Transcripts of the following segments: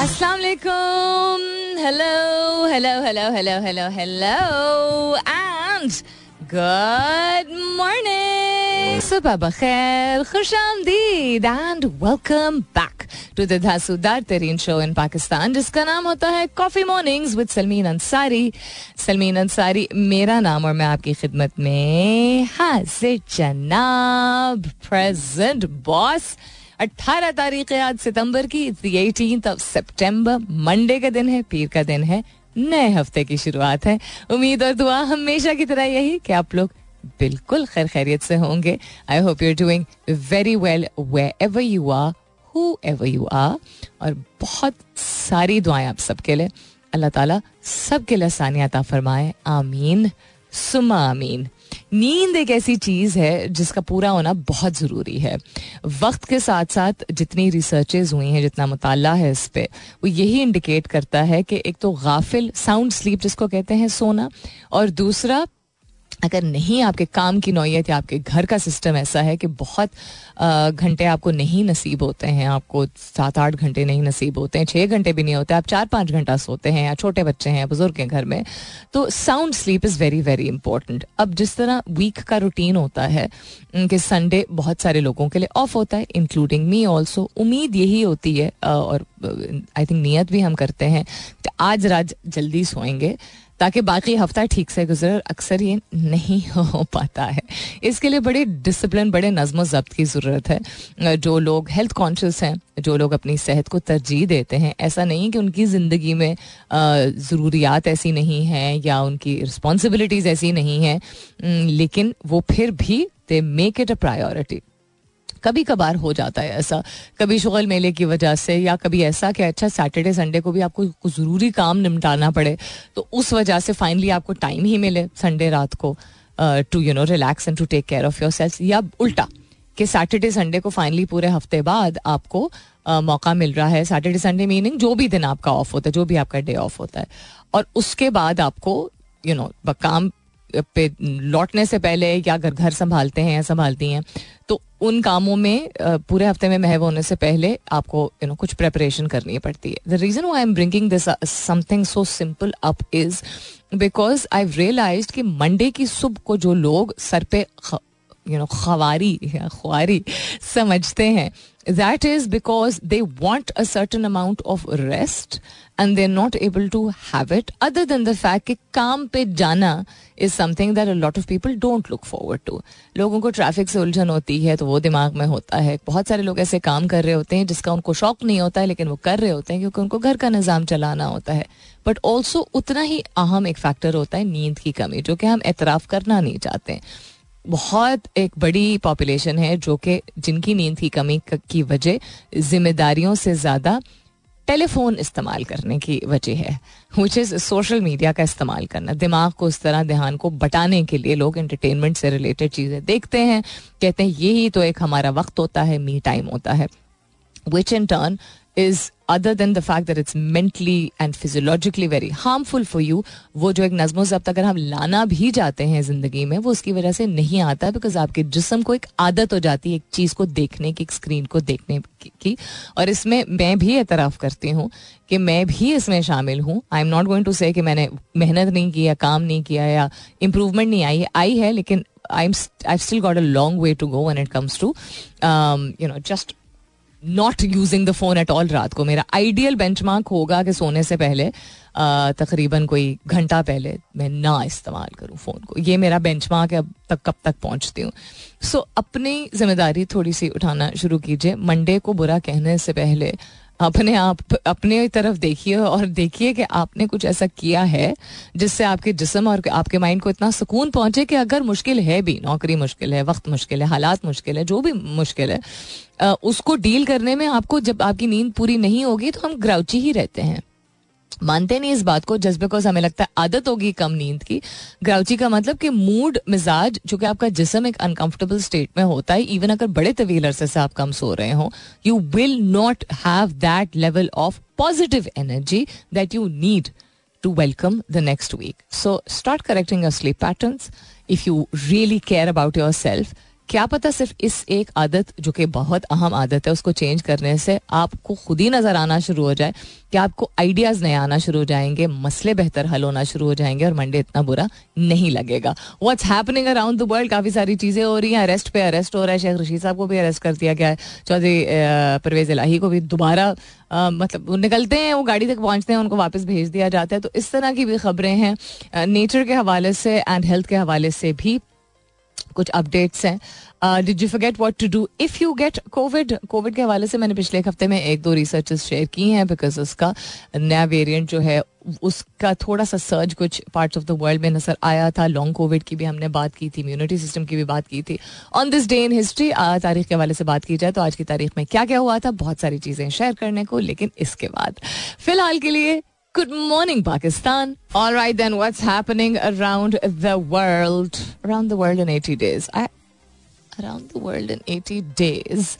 Assalamualaikum. Hello, hello, hello, hello, hello, hello, and good morning. Subah bakhair, khushamdeed, and welcome back to the Dasudar Tareen show in Pakistan, जिसका नाम होता है Coffee Mornings with Salmin Ansari. Salmin Ansari मेरा नाम और मैं आपकी खिदमत में हाजिर Janab, present boss. 18 तारीख आज सितंबर की एटीन ऑफ़ सितंबर मंडे का दिन है, पीर का दिन है, नए हफ़्ते की शुरुआत है। उम्मीद और दुआ हमेशा की तरह यही कि आप लोग बिल्कुल खैर खैरियत से होंगे। I hope you doing very well wherever you are whoever you are और बहुत सारी दुआएँ आप सबके लिए। अल्लाह ताला सबके लिए आसानियाता फरमाए। आमीन। सुमा आमीन। नींद एक ऐसी चीज़ है जिसका पूरा होना बहुत ज़रूरी है। वक्त के साथ साथ जितनी रिसर्चेज हुई हैं, जितना मुताला है इस पर वो यही इंडिकेट करता है कि एक तो गाफिल साउंड स्लीप जिसको कहते हैं, सोना, और दूसरा अगर नहीं आपके काम की नौीयत या आपके घर का सिस्टम ऐसा है कि बहुत घंटे आपको नहीं नसीब होते हैं, आपको सात आठ घंटे नहीं नसीब होते हैं छः घंटे भी नहीं होते, आप चार पाँच घंटा सोते हैं या छोटे बच्चे हैं, बुज़ुर्ग हैं घर में तो sound sleep is very very important अब जिस तरह वीक का रूटीन होता है कि संडे बहुत सारे लोगों के लिए ऑफ़ होता है इंक्लूडिंग मी ऑल्सो उम्मीद यही होती है और आई थिंक नीयत भी हम करते हैं कि आज रात जल्दी सोएँगे ताकि बाकी हफ़्ता ठीक से गुजर, अक्सर ये नहीं हो पाता है। इसके लिए बड़े डिसिप्लिन बड़े नज्म जब्त की ज़रूरत है। जो लोग हेल्थ कॉन्शियस हैं, जो लोग अपनी सेहत को तरजीह देते हैं, ऐसा नहीं कि उनकी ज़िंदगी में ज़रूरियात ऐसी नहीं हैं या उनकी रिस्पॉन्सिबिलिटीज़ ऐसी नहीं हैं। लेकिन वो फिर भी they make it a priority कभी कभार हो जाता है ऐसा। कभी शुगल मेले की वजह से या कभी ऐसा कि अच्छा सैटरडे संडे को भी आपको ज़रूरी काम निपटाना पड़े तो उस वजह से फाइनली आपको टाइम ही मिले संडे रात को to you know relax and to take care of yourself या उल्टा कि सैटरडे संडे को फाइनली पूरे हफ़्ते बाद आपको uh, मौका मिल रहा है। सैटरडे संडे मीनिंग जो भी दिन आपका ऑफ़ होता है जो भी आपका डे ऑफ़ होता है। और उसके बाद आपको यू नो काम पे लौटने से पहले या अगर घर संभालते हैं या संभालती हैं तो उन कामों में पूरे हफ़्ते में महव होने से पहले आपको यू नो कुछ प्रेपरेशन करनी पड़ती है। The reason I am bringing this something so simple up is because I realise कि मंडे की सुबह को जो लोग सर पे यू नो खवारी या ख्वारी समझते हैं that is because they want a certain amount of rest and they not able to have it other than the fact कि काम पे जाना is something that a lot of people don't look forward to लोगों को traffic से उलझन होती है तो वो दिमाग में होता है बहुत सारे लोग ऐसे काम कर रहे होते हैं जिसका उनको शौक नहीं होता है लेकिन वो कर रहे होते हैं क्योंकि उनको घर का निज़ाम चलाना होता है बट ऑल्सो उतना ही अहम एक फैक्टर होता है नींद की कमी जो कि हम एतराफ़ करना नहीं चाहते बहुत एक बड़ी पॉपुलेशन है जो कि जिनकी नींद की कमी की वजह जिम्मेदारियों से ज़्यादा टेलीफोन इस्तेमाल करने की वजह है विच इज़ सोशल मीडिया का इस्तेमाल करना। दिमाग को उस तरह ध्यान को बटाने के लिए लोग एंटरटेनमेंट से रिलेटेड चीज़ें देखते हैं, कहते हैं, यही तो एक हमारा वक्त होता है मी टाइम होता है। Which in turn is other than the fact that it's mentally and physiologically very harmful for you वो जो एक नज्मो जब्त अगर हम लाना भी जाते हैं ज़िंदगी में, वो उसकी वजह से नहीं आता बिकॉज़ आपके जिसम को एक आदत हो जाती है एक चीज़ को देखने की, एक स्क्रीन को देखने की। और इसमें मैं भी एतराफ़ करती हूँ कि मैं भी इसमें शामिल हूँ। I am not going to say कि मैंने मेहनत नहीं किया काम नहीं किया या इम्प्रूवमेंट नहीं आई आई है, लेकिन I am I still got a long way to go when it comes to you know just not using the phone at all रात को। मेरा आइडियल बेंचमार्क होगा कि सोने से पहले तकरीबन कोई घंटा पहले मैं ना इस्तेमाल करूँ फ़ोन को। ये मेरा बेंच मार्क है अब तक कब तक पहुँचती हूँ। सो so, अपनी ज़िम्मेदारी थोड़ी सी उठाना शुरू कीजिए। मंडे को बुरा कहने से पहले अपने आप, अपने तरफ़ देखिए और देखिए कि आपने कुछ ऐसा किया है जिससे आपके जिसम और आपके माइंड को इतना सुकून पहुँचे कि अगर मुश्किल है भी, नौकरी मुश्किल है, वक्त मुश्किल है, हालात मुश्किल है, जो भी मुश्किल है उसको डील करने में आपको जब आपकी नींद पूरी नहीं होगी तो हम ग्राउची ही रहते हैं। मानते नहीं इस बात को जस्ट बिकॉज़ हमें लगता है आदत होगी कम नींद की। ग्राउची का मतलब कि मूड मिजाज जो कि आपका जिसम एक अनकंफर्टेबल स्टेट में होता है इवन अगर बड़े तवील अरसे से आप कम सो रहे हो you will not have that level of positive energy that you need to welcome the next week so start correcting your sleep pattern if you really care about yourself क्या पता सिर्फ़ इस एक आदत, जो कि बहुत अहम आदत है, उसको चेंज करने से आपको खुद ही नज़र आना शुरू हो जाए, कि आपको आइडियाज़ नए आना शुरू हो जाएँगे, मसले बेहतर हल होना शुरू हो जाएँगे और मंडे इतना बुरा नहीं लगेगा। What's happening around the world काफ़ी सारी चीज़ें हो रही हैं। अरेस्ट पे अरेस्ट हो रहा है। शेख रशीद साहब को भी अरेस्ट कर दिया गया है। चौधरी परवेज इलाही को भी दोबारा मतलब निकलते हैं, वो गाड़ी तक पहुँचते हैं, उनको वापस भेज दिया जाता है। तो इस तरह की भी खबरें हैं नेचर के हवाले से एंड हेल्थ के हवाले से भी। कुछ अपडेट्स हैं। Did you forget what to do if you get COVID COVID के हवाले से मैंने पिछले एक हफ़्ते में एक दो रिसर्चेस शेयर की हैं बिकॉज़ उसका नया वेरिएंट जो है, उसका थोड़ा सा सर्च कुछ पार्ट्स ऑफ़ द वर्ल्ड में नज़र आया था। लॉन्ग कोविड की भी हमने बात की थी इम्यूनिटी सिस्टम की भी बात की थी। On this day in history तारीख के हवाले से बात की जाए तो आज की तारीख में क्या क्या हुआ था? बहुत सारी चीज़ें शेयर करने को, लेकिन इसके बाद। फ़िलहाल के लिए Good morning, Pakistan. All right, then, what's happening around the world? Around the world in 80 days. I, around the world in 80 days.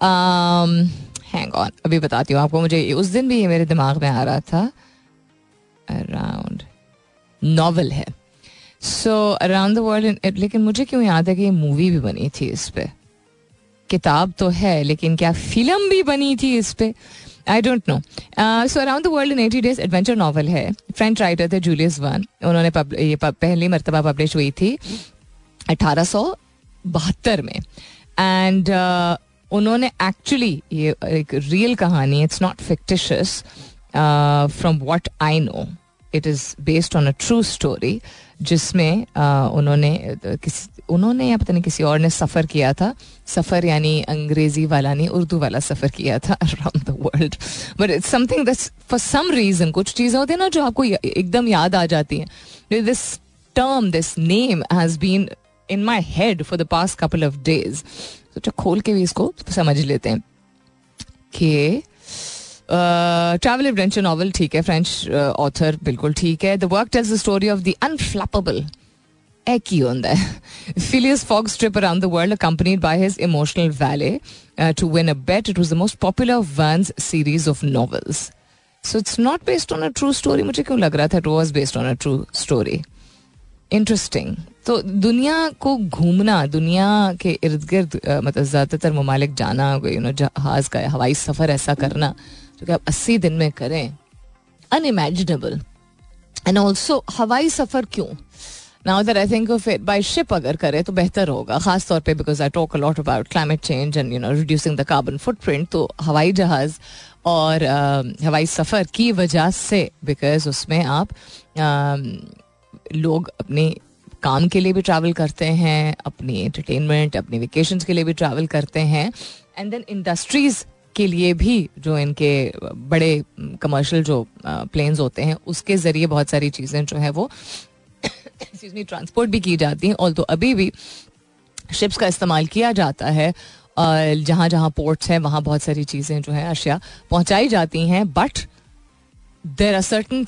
Um, hang on. अभी बताती हूँ आपको मुझे उस दिन भी ये मेरे दिमाग में आ रहा था अराउंड नॉवल है सो अराउंड द वर्ल्ड लेकिन मुझे क्यों याद है कि ये मूवी भी बनी थी इस पे किताब तो है लेकिन क्या फिल्म भी बनी थी इस पे I don't know so around the world in eighty days adventure novel है. फ्रेंच राइटर थे जूलियस वन उन्होंने ये पहली मरतबा पब्लिश हुई थी अठारह सौ बहत्तर में. एंड uh, उन्होंने एक्चुअली ये एक रियल कहानी it's not fictitious from what I know it is based on a true story जिसमें uh, उन्होंने किसी उन्होंने या पता नहीं किसी और ने सफ़र किया था। सफ़र यानी अंग्रेज़ी वाला नहीं, उर्दू वाला सफ़र किया था around the world but it's something that's for some reason कुछ चीज़ें होती हैं ना जो आपको एकदम याद आ जाती हैं। This term this name has been in my head for the past couple of days तो खोल के भी इसको समझ लेते हैं कि ट्रैवल एडवेंचर नॉवल ठीक है फ्रेंच ऑथर बिल्कुल ठीक है। The work tells the story of the unflappable एक ही होता है trip around the world accompanied by his emotional valet uh, to win a bet. It was the most popular of Van's series of novels. So it's not based on a true story. मुझे क्यों लग रहा था it was based on a true story. Interesting. तो दुनिया को घूमना दुनिया के इर्द गिर्द मतलब ज़्यादातर ममालिक जाना यू नो जहाज़ का हवाई सफ़र ऐसा करना जो कि आप अस्सी दिन में करें अनइमेजिनेबल एंड ऑल्सो हवाई सफ़र क्यों now that I think of it by ship अगर करे तो बेहतर होगा खास तौर पे because I talk a lot about climate change and you know reducing the carbon footprint तो हवाई जहाज़ और uh, हवाई सफ़र की वजह से बिकॉज़ उसमें आप uh, लोग अपने काम के लिए भी ट्रैवल करते हैं अपनी एंटरटेनमेंट अपनी वेकेशन के लिए भी ट्रैवल करते हैं एंड देन इंडस्ट्रीज़ के लिए भी जो इनके बड़े कमर्शियल जो प्लेन्स होते हैं उसके ज़रिए बहुत सारी चीज़ें जो है वो ट्रांसपोर्ट भी की जाती हैं और तो अभी भी शिप्स का इस्तेमाल किया जाता है और जहाँ जहाँ पोर्ट्स हैं वहाँ बहुत सारी चीज़ें जो है अशिया पहुँचाई जाती हैं but there are certain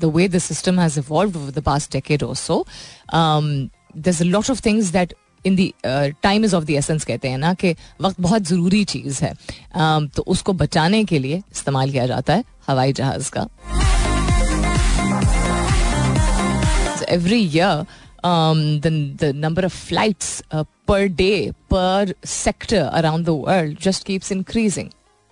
the way the system has evolved over the past decade or so um, there's a lot of things that in the time is of the essence कहते हैं ना कि वक्त बहुत ज़रूरी चीज़ है। Um, तो उसको बचाने के लिए इस्तेमाल किया जाता है हवाई जहाज़ का। Every year number of flights per day per sector around the world just keeps increasing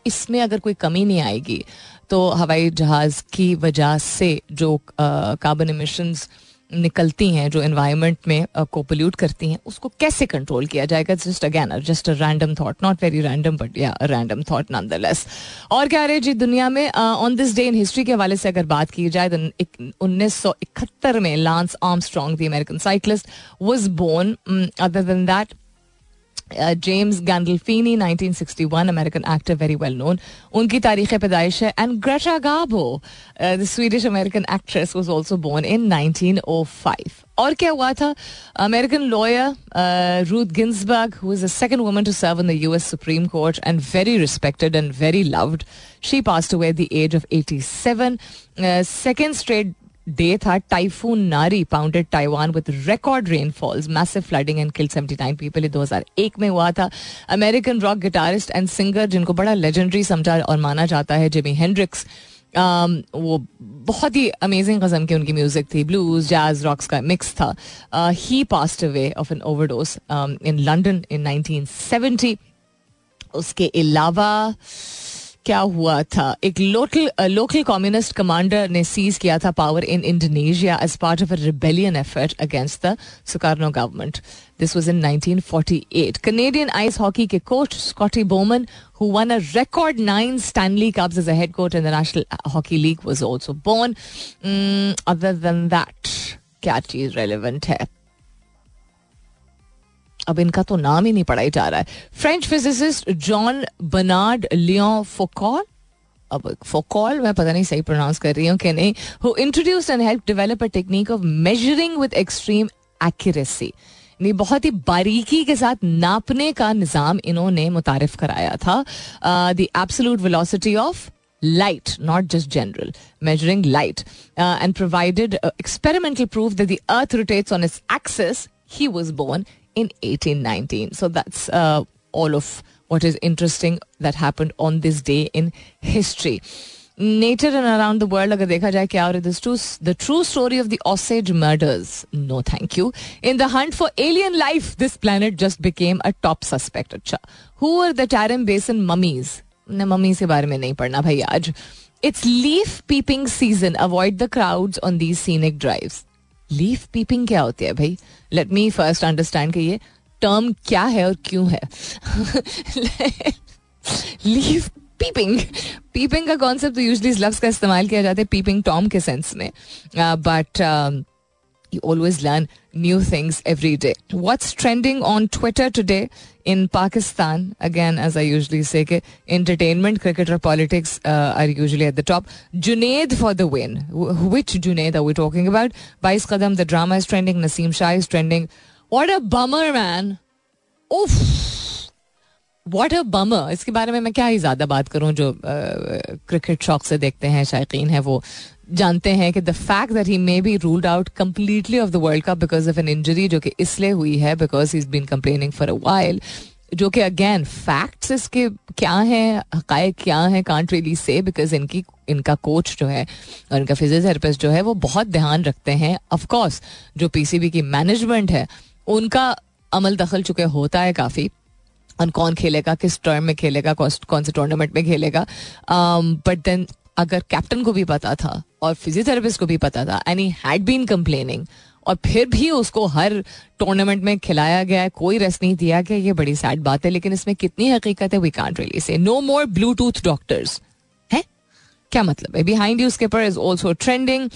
इसमें अगर कोई कमी नहीं आएगी तो हवाई जहाज़ की वजह से जो कार्बन uh, इमिशंस निकलती हैं, जो इन्वायरमेंट में को पोल्यूट करती हैं, उसको कैसे कंट्रोल किया जाएगा? Just again just a random thought not very random but yeah random thought nonetheless और क्या रहे जी दुनिया में on this day in history के हवाले से अगर बात की जाए तो उन्नीस सौ इकहत्तर में Lance Armstrong the American cyclist was born other than that James Gandolfini 1961 American actor very well known उनकी तारीख पैदाइश है and Greta Garbo the Swedish American actress was also born in 1905 और क्या हुआ था American lawyer Ruth Ginsburg who is the second woman to serve in the US Supreme Court and very respected and very loved she passed away at the age of 87 second straight day था typhoon Nari pounded Taiwan with record rainfalls massive flooding and kill 79 people हज़ार एक में हुआ था। American rock guitarist and singer जिनको बड़ा legendary समझा और माना जाता है जिमी हेंड्रिक्स um, वो बहुत ही अमेजिंग कस्म की उनकी म्यूज़िक थी ब्लूज जैज रॉक्स का मिक्स था। He passed away of an overdose in London in 1970 उसके अलावा क्या हुआ था? एक लोकल लोकल कम्युनिस्ट कमांडर ने सीज किया था power in Indonesia as part of a rebellion effort against the Sukarno government this was in 1948 Canadian ice hockey के coach Scotty Bowman who won a record nine Stanley Cups as a head coach in the National Hockey League was also born. Mm, other than क्या चीज़ relevant है अब इनका तो नाम ही नहीं पढ़ाई जा रहा है। French physicist John Bernard Leon Foucault अब फोकॉल मैं पता नहीं सही प्रोनाउंस कर रही हूँ कि नहीं who introduce and help develop a technique of measuring with extreme accuracy नहीं बहुत ही बारीकी के साथ नापने का निज़ाम इन्होंने मुतारफ कराया था। The absolute velocity of light, not just general, measuring light, uh, and provided uh, experimental proof that the Earth rotates on its axis. in 1819. So that's uh, all of what is interesting that happened on this day in history. Nature and around the world, अगर देखा जाए क्या और this true, the true story of the Osage murders. No, thank you. In the hunt for alien life, this planet just became a top suspect. अच्छा, who were the Tarim Basin mummies? ने mummy से बारे में नहीं पढ़ना भाई आज it's leaf peeping season avoid the crowds on the scenic drives Leaf peeping क्या होती है भाई? लेट मी फ़र्स्ट अंडरस्टैंड कि ये टर्म क्या है और क्यों है? लीफ पीपिंग पीपिंग का कॉन्सेप्ट तो यूजली इस लफ्स का इस्तेमाल किया जाता है पीपिंग टॉम के सेंस में. But you always learn new things every day what's trending on Twitter today? In Pakistan again as I usually say entertainment cricket और politics are usually at the top Junaid for the win which Junaid are we talking about Baees Qadam the drama is trending Naseem Shah is trending what a bummer man oof what a bummer इसके बारे में मैं क्या ही ज़्यादा बात करूँ जो cricket शौक से देखते हैं शायकीन है वो। जानते हैं कि the fact that he may be ruled out completely of the world cup because of an injury जो कि इसलिए हुई है because he is been complaining for a while जो कि अगेन फैक्ट्स इसके क्या हैं, हकायक क्या हैं कांट रियली से बिकॉज़ इनकी, इनका कोच जो है और इनका फिजियोथेरेपिस्ट जो है वो बहुत ध्यान रखते हैं। ऑफकोर्स जो पीसीबी की मैनेजमेंट है, उनका अमल दखल चुके होता है काफ़ी। और कौन खेलेगा, किस टर्म में खेलेगा, कौन से टूर्नामेंट में खेलेगा। बट देन अगर कैप्टन को भी पता था और फिजियोथेरेपिस्ट को भी पता था and he had been complaining और फिर भी उसको हर टूर्नामेंट में खिलाया गया, कोई रेस्ट नहीं दिया गया ये बड़ी सैड बात है, लेकिन इसमें कितनी हकीकत है we can't really say no more Bluetooth doctors क्या मतलब? है behind you skipper is also trending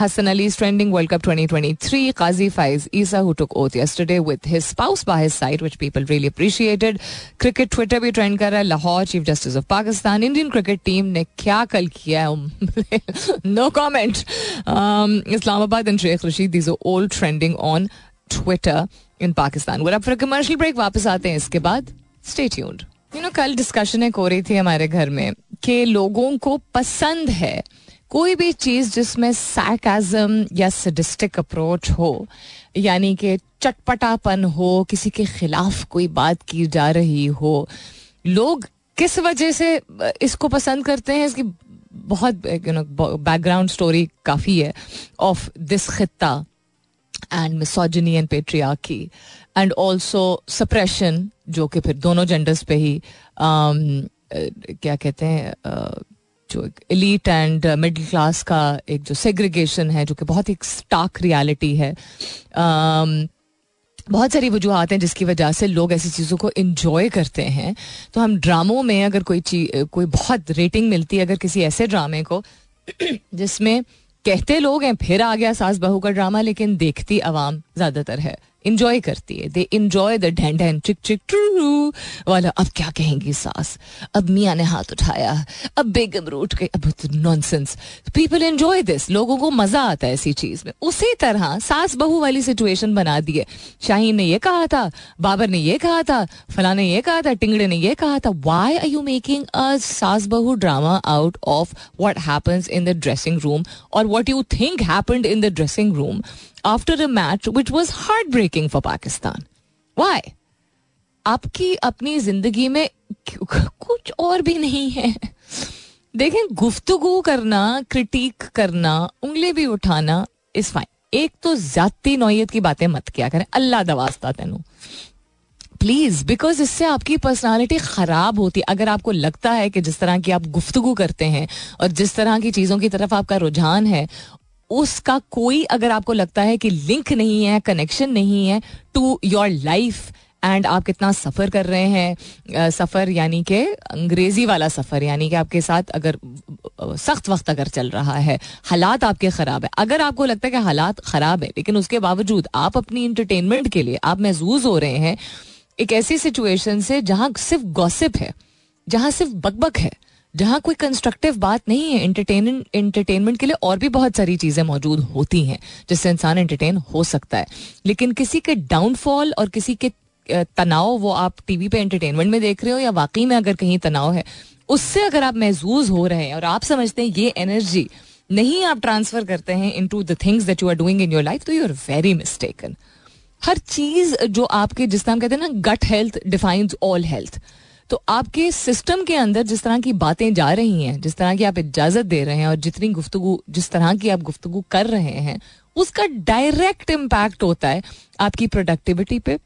Hasan Ali is trending world cup 2023 Qazi Faez Isa who took oath yesterday with his spouse by his side which people really appreciated cricket Twitter भी trend कर रहा है. Lahore chief justice of Pakistan Indian cricket team ने क्या कल किया है? No comment Islamabad and Sheikh Rashid these are all trending on Twitter in Pakistan where अब फिर कमर्शियल ब्रेक वापस आते हैं इसके बाद. स्टे ट्यून्ड यू नो कल डिस्कशन एक हो रही थी हमारे घर में. कि लोगों को पसंद है। कोई भी चीज़ जिसमें सैकाजम या सडिस्टिक अप्रोच हो यानी कि चटपटापन हो किसी के खिलाफ कोई बात की जा रही हो लोग किस वजह से इसको पसंद करते हैं? इसकी बहुत यू नो बैकग्राउंड स्टोरी काफ़ी है ऑफ़ दिस खत्ता and misogyny and patriarchy and also suppression जो कि फिर दोनों जेंडर्स पे ही um, क्या कहते हैं जो एलिट एंड मिडिल क्लास का एक जो सेग्रीगेशन है, जो कि बहुत ही स्टाक रियलिटी है। बहुत सारी वजूहत हैं जिसकी वजह से लोग ऐसी चीज़ों को इन्जॉय करते हैं। तो हम ड्रामों में अगर कोई चीज़ कोई बहुत रेटिंग मिलती है, अगर किसी ऐसे ड्रामे को, जिसमें कहते लोग हैं, फिर आ गया सास बहू का ड्रामा लेकिन देखती आवाम ज़्यादातर है। इंजॉय करती है। दे इंजॉय द ढैन ढैन, चिक चिक ट्रू वाला। अब क्या कहेंगी सास? अब मियाँ ने हाथ उठाया। अब बेगम रूट गई। अब नॉनसेंस पीपल एंजॉय दिस लोगों को मज़ा आता है ऐसी चीज़ में। उसी तरह सास बहू वाली सिचुएशन बना दी है। शाहीन ने ये कहा था, बाबर ने ये कहा था, फला ने ये कहा था, टिंगड़े ने ये कहा था। Why are you making a saas bahu drama out of what happens in the dressing room और what you think happened in the dressing room after a match which was heartbreaking for Pakistan. Why? आपकी अपनी ज़िंदगी में कुछ और भी नहीं है। देखें, गुफ्तगु करना क्रिटिक करना, उंगली भी उठाना इज़ फाइन एक तो ज़्यादा नौयत की बातें मत किया करें। अल्लाह दवास्ता तेनू। प्लीज़ बिकॉज़ इससे आपकी पर्सनालिटी खराब होती है। अगर आपको लगता है कि जिस तरह की आप गुफ्तगु करते हैं और जिस तरह की चीज़ों की तरफ़ आपका रुझान है उसका कोई अगर आपको लगता है कि लिंक नहीं है कनेक्शन नहीं है टू योर लाइफ एंड आप कितना सफ़र कर रहे हैं सफ़र यानी कि अंग्रेज़ी वाला सफ़र यानी कि आपके साथ अगर सख्त वक्त अगर चल रहा है, हालात आपके ख़राब है। अगर आपको लगता है कि हालात ख़राब है, लेकिन उसके बावजूद आप अपनी इंटरटेनमेंट के लिए आप महजूज हो रहे हैं, एक ऐसी सिचुएशन से जहाँ सिर्फ़ गॉसिप है, जहाँ सिर्फ़ बकबक है जहाँ कोई कंस्ट्रक्टिव बात नहीं है एंटरटेनमेंट के लिए और भी बहुत सारी चीज़ें मौजूद होती हैं, जिससे इंसान एंटरटेन हो सकता है। लेकिन किसी के डाउनफॉल और किसी के तनाव, वो आप टीवी पे एंटरटेनमेंट में देख रहे हो या वाकई में अगर कहीं तनाव है, उससे अगर आप महसूस हो रहे हैं और आप समझते हैं ये एनर्जी नहीं आप ट्रांसफ़र करते हैं into the things that you are doing in your life तो यू आर वेरी मिस्टेकन हर चीज़ जो आपके जिस तरह कहते हैं ना gut health defines all health तो आपके सिस्टम के अंदर जिस तरह की बातें जा रही हैं, जिस तरह की आप इजाज़त दे रहे हैं और जितनी गुफ्तगु, जिस तरह की आप गुफ्तगु कर रहे हैं, उसका डायरेक्ट इम्पैक्ट होता है आपकी प्रोडक्टिविटी पे,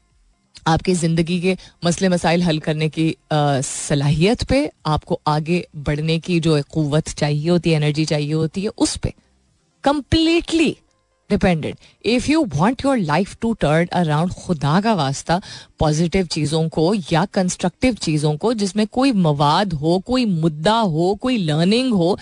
आपकी ज़िंदगी के मसले मसाइल हल करने की सलाहियत पे, आपको आगे बढ़ने की जो क़वत चाहिए होती है एनर्जी चाहिए होती है, उस पर completely dependent if you want your life to turn around खुदा का वास्ता पॉजिटिव चीज़ों को या कंस्ट्रक्टिव चीज़ों को जिसमें कोई मवाद हो कोई मुद्दा हो कोई लर्निंग हो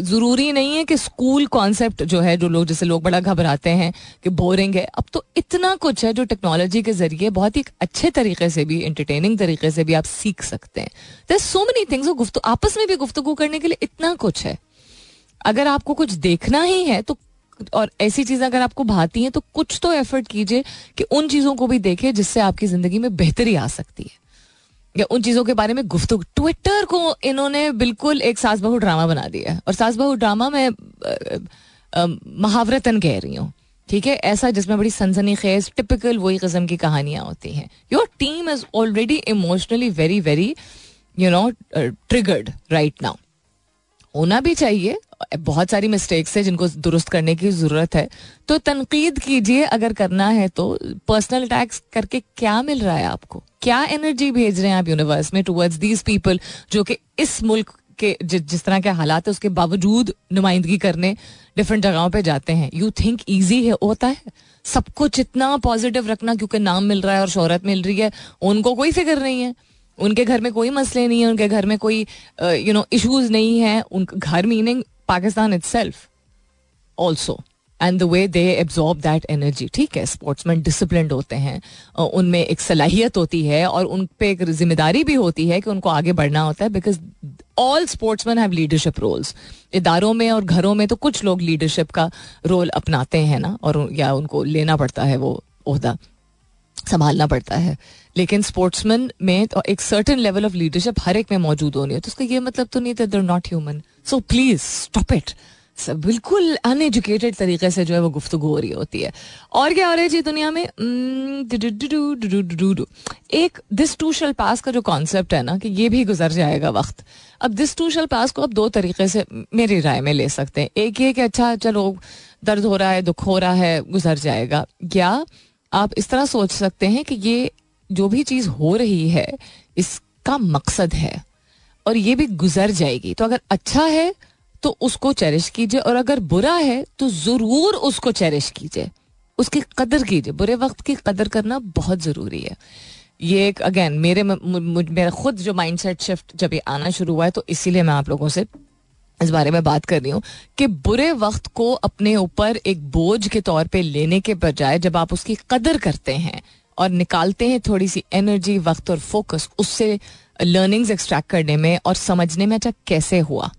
ज़रूरी नहीं है कि स्कूल कॉन्सेप्ट जो है जो लोग जैसे लोग बड़ा घबराते हैं कि बोरिंग है अब तो इतना कुछ है जो टेक्नोलॉजी के ज़रिए बहुत ही अच्छे तरीके से भी इंटरटेनिंग तरीके से भी आप सीख सकते हैं दर सो मेनी थिंग्स आपस में भी गुफ्तु करने के लिए इतना कुछ है अगर आपको कुछ देखना ही है तो और ऐसी चीज़ें अगर आपको भाती हैं तो कुछ तो एफर्ट कीजिए कि उन चीज़ों को भी देखें जिससे आपकी ज़िंदगी में बेहतरी आ सकती है। या उन चीज़ों के बारे में गुफ्तु ट्विटर को इन्होंने बिल्कुल एक सास बहू ड्रामा बना दिया है। और सास बहू ड्रामा में महावरतन कह रही हूँ। ठीक है? ऐसा जिसमें बड़ी सनसनी खेज टिपिकल वही किस्म की कहानियाँ होती हैं। Your team is already emotionally very very you know triggered right now होना भी चाहिए। बहुत सारी मिस्टेक्स है जिनको दुरुस्त करने की ज़रूरत है। तो तनकीद कीजिए, अगर करना है तो। पर्सनल अटैक्स करके क्या मिल रहा है आपको? क्या एनर्जी भेज रहे हैं आप यूनिवर्स में टूवर्ड्स दीज पीपल जो कि इस मुल्क के जिस तरह के हालात है, उसके बावजूद नुमाइंदगी करने डिफरेंट जगहों पे जाते हैं। यू थिंक ईजी है, होता है। सबको जितना पॉजिटिव रखना क्योंकि नाम मिल रहा है और शोहरत मिल रही है। उनको कोई फ़िक्र नहीं है। उनके घर में कोई मसले नहीं है, उनके घर में कोई यू नो इश्यूज़ नहीं है। उनका घर meaning Pakistan itself also and the way they absorb that energy ठीक है स्पोर्ट्समैन डिसिप्लिन होते हैं उनमें एक सलाहियत होती है और उन पर एक ज़िम्मेदारी भी होती है कि उनको आगे बढ़ना होता है because all sportsman have leadership roles इदारों में और घरों में तो कुछ लोग लीडरशिप का रोल अपनाते हैं ना, और या उनको लेना पड़ता है वो उहदा संभालना पड़ता है। लेकिन स्पोर्ट्समैन में तो एक सर्टन लेवल ऑफ़ लीडरशिप हर एक में मौजूद होनी है। तो उसका ये मतलब तो नहीं था there not human so please stop it बिल्कुल अनएजुकेटेड तरीके से जो है वो गुफ्तु हो रही होती है। और क्या हो रहा है जी दुनिया में? एक दिस टू शल पास का जो कॉन्सेप्ट है ना, कि ये भी गुजर जाएगा वक्त। अब दिस टू शल पास को आप दो तरीके से मेरी राय में ले सकते हैं। एक ये कि अच्छा चलो, दर्द हो रहा है, दुख हो रहा है, गुजर जाएगा। या आप इस तरह सोच सकते हैं कि ये जो भी चीज़ हो रही है, इसका मकसद है और ये भी गुजर जाएगी। तो अगर अच्छा है तो उसको चेरिश कीजिए और अगर बुरा है तो ज़रूर उसको चेरिश कीजिए। उसकी कदर कीजिए। बुरे वक्त की कदर करना बहुत ज़रूरी है। ये एक अगेन मेरे मेरा खुद जो माइंडसेट शिफ्ट जब ये आना शुरू हुआ है तो इसीलिए मैं आप लोगों से इस बारे में बात कर रही हूँ कि बुरे वक्त को अपने ऊपर एक बोझ के तौर पे लेने के बजाय जब आप उसकी कदर करते हैं और निकालते हैं थोड़ी सी एनर्जी वक्त और फोकस उससे लर्निंग्स एक्सट्रैक्ट करने में और समझने में अच्छा कैसे हुआ?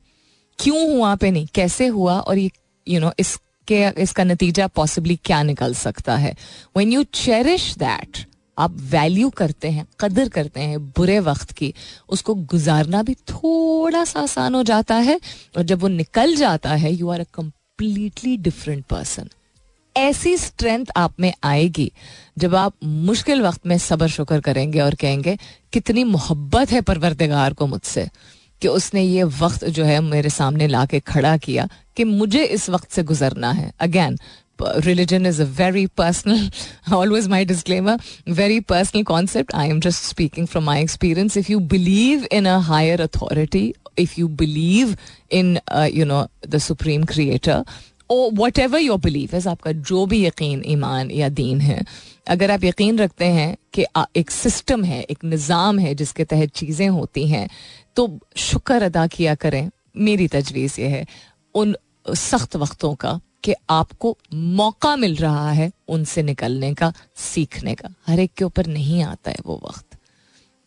क्यों हुआ पे नहीं? कैसे हुआ? और ये यू नो इसके, इसका नतीजा पॉसिबली क्या निकल सकता है? वेन यू चेरिश दैट आप वैल्यू करते हैं, कदर करते हैं बुरे वक्त की, उसको गुजारना भी थोड़ा सा आसान हो जाता है और जब वो निकल जाता है you are a completely different person ऐसी स्ट्रेंथ आप में आएगी जब आप मुश्किल वक्त में सबर शुक्र करेंगे और कहेंगे, कितनी मोहब्बत है परवरदिगार को मुझसे कि उसने ये वक्त जो है मेरे सामने ला के खड़ा किया कि मुझे इस वक्त से गुजरना है। Again religion is a very personal always my disclaimer very personal concept I am just speaking from my experience if you believe in a higher authority if you believe in you know the supreme creator oh whatever your believe is आपका जो भी यकीन, ईमान या दीन है, अगर आप यकीन रखते हैं कि एक सिस्टम है, एक निज़ाम है जिसके तहत चीज़ें होती हैं तो शुक्र अदा किया करें। मेरी तजवीज़ यह है। उन सख्त वक्तों का कि आपको मौका मिल रहा है उनसे निकलने का, सीखने का। हर एक के ऊपर नहीं आता है वो वक्त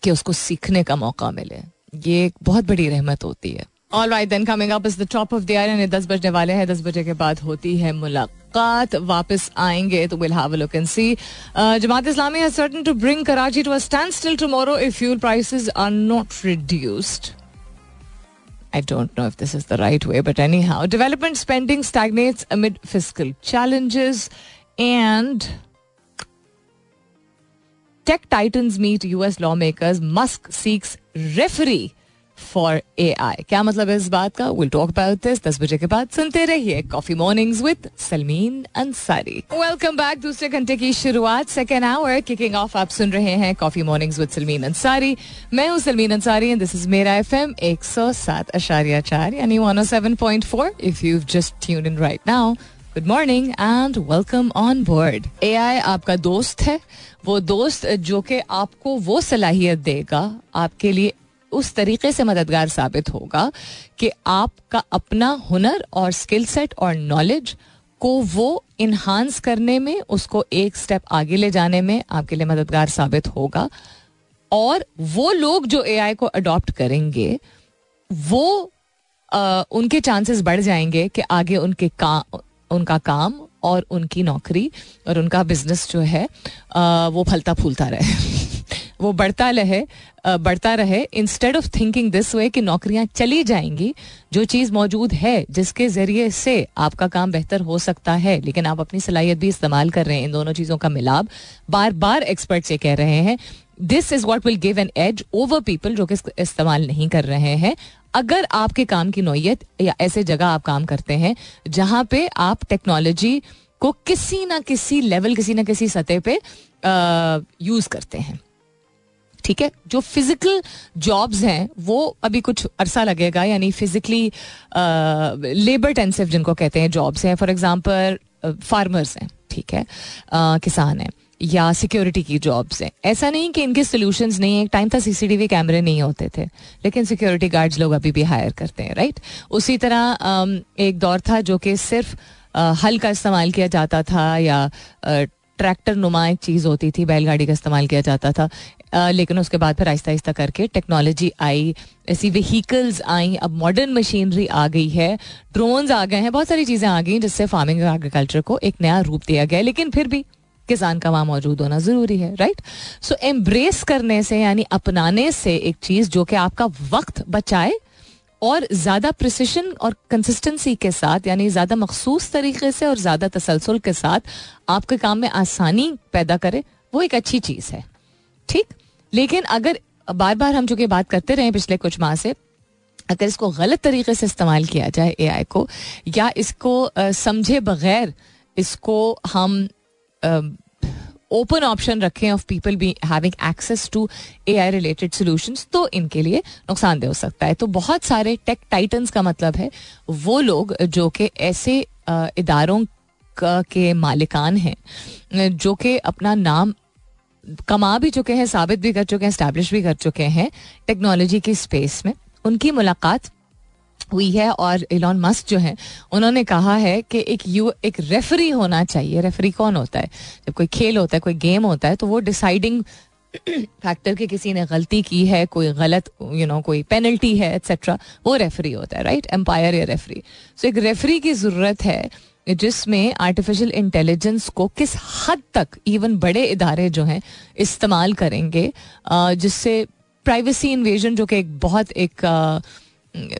कि उसको सीखने का मौका मिले। ये एक बहुत बड़ी रहमत होती है। All right then coming up is the top of the hour दस बजने वाले हैं। दस बजे के बाद होती है मुलाकात। वापस आएँगे तो will have a look and see Jamaat Islami has to bring Karachi to a standstill tomorrow if fuel prices are not reduced I don't know if this is the right way, but anyhow, development spending stagnates amid fiscal challenges and tech titans meet US lawmakers. Musk seeks referee for A I क्या मतलब है इस बात का? Will talk about this दस बजे के बाद। सुनते रहिए coffee mornings with Salmeen Ansari welcome back दूसरे घंटे की शुरुआत सेकेंड आवर किकिंग ऑफ़ आप सुन रहे हैं coffee mornings with Salmeen Ansari मैं हूँ Salmeen Ansari and this is मेरा एफ़ एम एक सौ सात अशारिया चार, यानी one seven point four if you just tune in right now good morning and welcome on board A I आपका दोस्त है। वो दोस्त जो कि आपको वो सलाहियत देगा आपके लिए उस तरीके से मददगार साबित होगा कि आपका अपना हुनर और स्किल सेट और नॉलेज को वो इन्हांस करने में उसको एक स्टेप आगे ले जाने में आपके लिए मददगार साबित होगा। और वो लोग जो एआई को अडॉप्ट करेंगे वो आ, उनके चांसेस बढ़ जाएँगे कि आगे उनके काम उनका काम और उनकी नौकरी और उनका बिज़नेस जो है आ, वो फलता फूलता रहे। वो बढ़ता रहे बढ़ता रहे instead of thinking this way कि नौकरियाँ चली जाएँगी, जो चीज़ मौजूद है, जिसके ज़रिए से आपका काम बेहतर हो सकता है, लेकिन आप अपनी सलाहियत भी इस्तेमाल कर रहे हैं इन दोनों चीज़ों का मिलाप बार बार एक्सपर्ट्स ये कह रहे हैं this is what will give an edge over people जो कि इस्तेमाल नहीं कर रहे हैं। अगर आपके काम की नोयत या ऐसे जगह आप काम करते हैं, जहाँ पे आप टेक्नोलॉजी को किसी ना किसी लेवल किसी ना किसी सतह पे यूज़ करते हैं। ठीक है? जो फ़िज़िकल जॉब्स हैं, वो अभी कुछ अरसा लगेगा, यानी फिजिकली लेबर टेंसिव जिनको कहते हैं जॉब्स हैं। फॉर एग्जांपल फार्मर्स हैं, ठीक है? किसान हैं, या सिक्योरिटी की जॉब्स हैं। ऐसा नहीं कि इनके सोल्यूशन नहीं है। एक टाइम था सीसीटीवी कैमरे नहीं होते थे, लेकिन सिक्योरिटी गार्ड्स लोग अभी भी हायर करते हैं राइट उसी तरह एक दौर था जो कि सिर्फ़ हल का इस्तेमाल किया जाता था या ट्रैक्टर नुमा एक चीज़ होती थी बैलगाड़ी का इस्तेमाल किया जाता था। आ, लेकिन उसके बाद फिर आहिस्ता आहिस्ता करके टेक्नोलॉजी आई। ऐसी व्हीकल्स आई अब मॉडर्न मशीनरी आ गई है। ड्रोन्स आ गए हैं बहुत सारी चीज़ें आ गई जिससे फ़ार्मिंग और एग्रीकल्चर को एक नया रूप दिया गया लेकिन फिर भी किसान का वहाँ मौजूद होना ज़रूरी है राइट सो एम्ब्रेस करने से यानी अपनाने से एक चीज़ जो कि आपका वक्त बचाए और ज़्यादा प्रिसिशन और कंसिस्टेंसी के साथ, यानी ज़्यादा मखसूस तरीके से और ज़्यादा तसलसल के साथ आपके काम में आसानी पैदा करे, वो एक अच्छी चीज़ है। ठीक? लेकिन अगर बार बार हम चूँकि बात करते रहे पिछले कुछ माह से, अगर इसको गलत तरीके से इस्तेमाल किया जाए AI को, या इसको समझे बगैर इसको हम ओपन ऑप्शन रखें of people be having access to A I related solution तो इनके लिए नुकसानदेह हो सकता है। तो बहुत सारे टेक टाइटन्स का मतलब है, वो लोग जो कि ऐसे इदारों के मालिकान हैं, जो कि अपना नाम कमा भी चुके हैं, साबित भी कर चुके हैं स्टैब्लिश भी कर चुके हैं टेक्नोलॉजी की स्पेस में, उनकी मुलाकात हुई है और इलॉन मस्क जो है उन्होंने कहा है कि एक यू एक रेफरी होना चाहिए। रेफरी कौन होता है? जब कोई खेल होता है कोई गेम होता है तो वो डिसाइडिंग फैक्टर के किसी ने गलती की है कोई गलत यू you नो know, कोई पेनल्टी है एक्सेट्रा वो रेफरी होता है राइट एम्पायर या रेफरी सो एक रेफरी की ज़रूरत है जिसमें आर्टिफिशियल इंटेलिजेंस को किस हद तक इवन बड़े इदारे जो हैं इस्तेमाल करेंगे जिससे प्राइवेसी इन्वेजन जो कि एक बहुत एक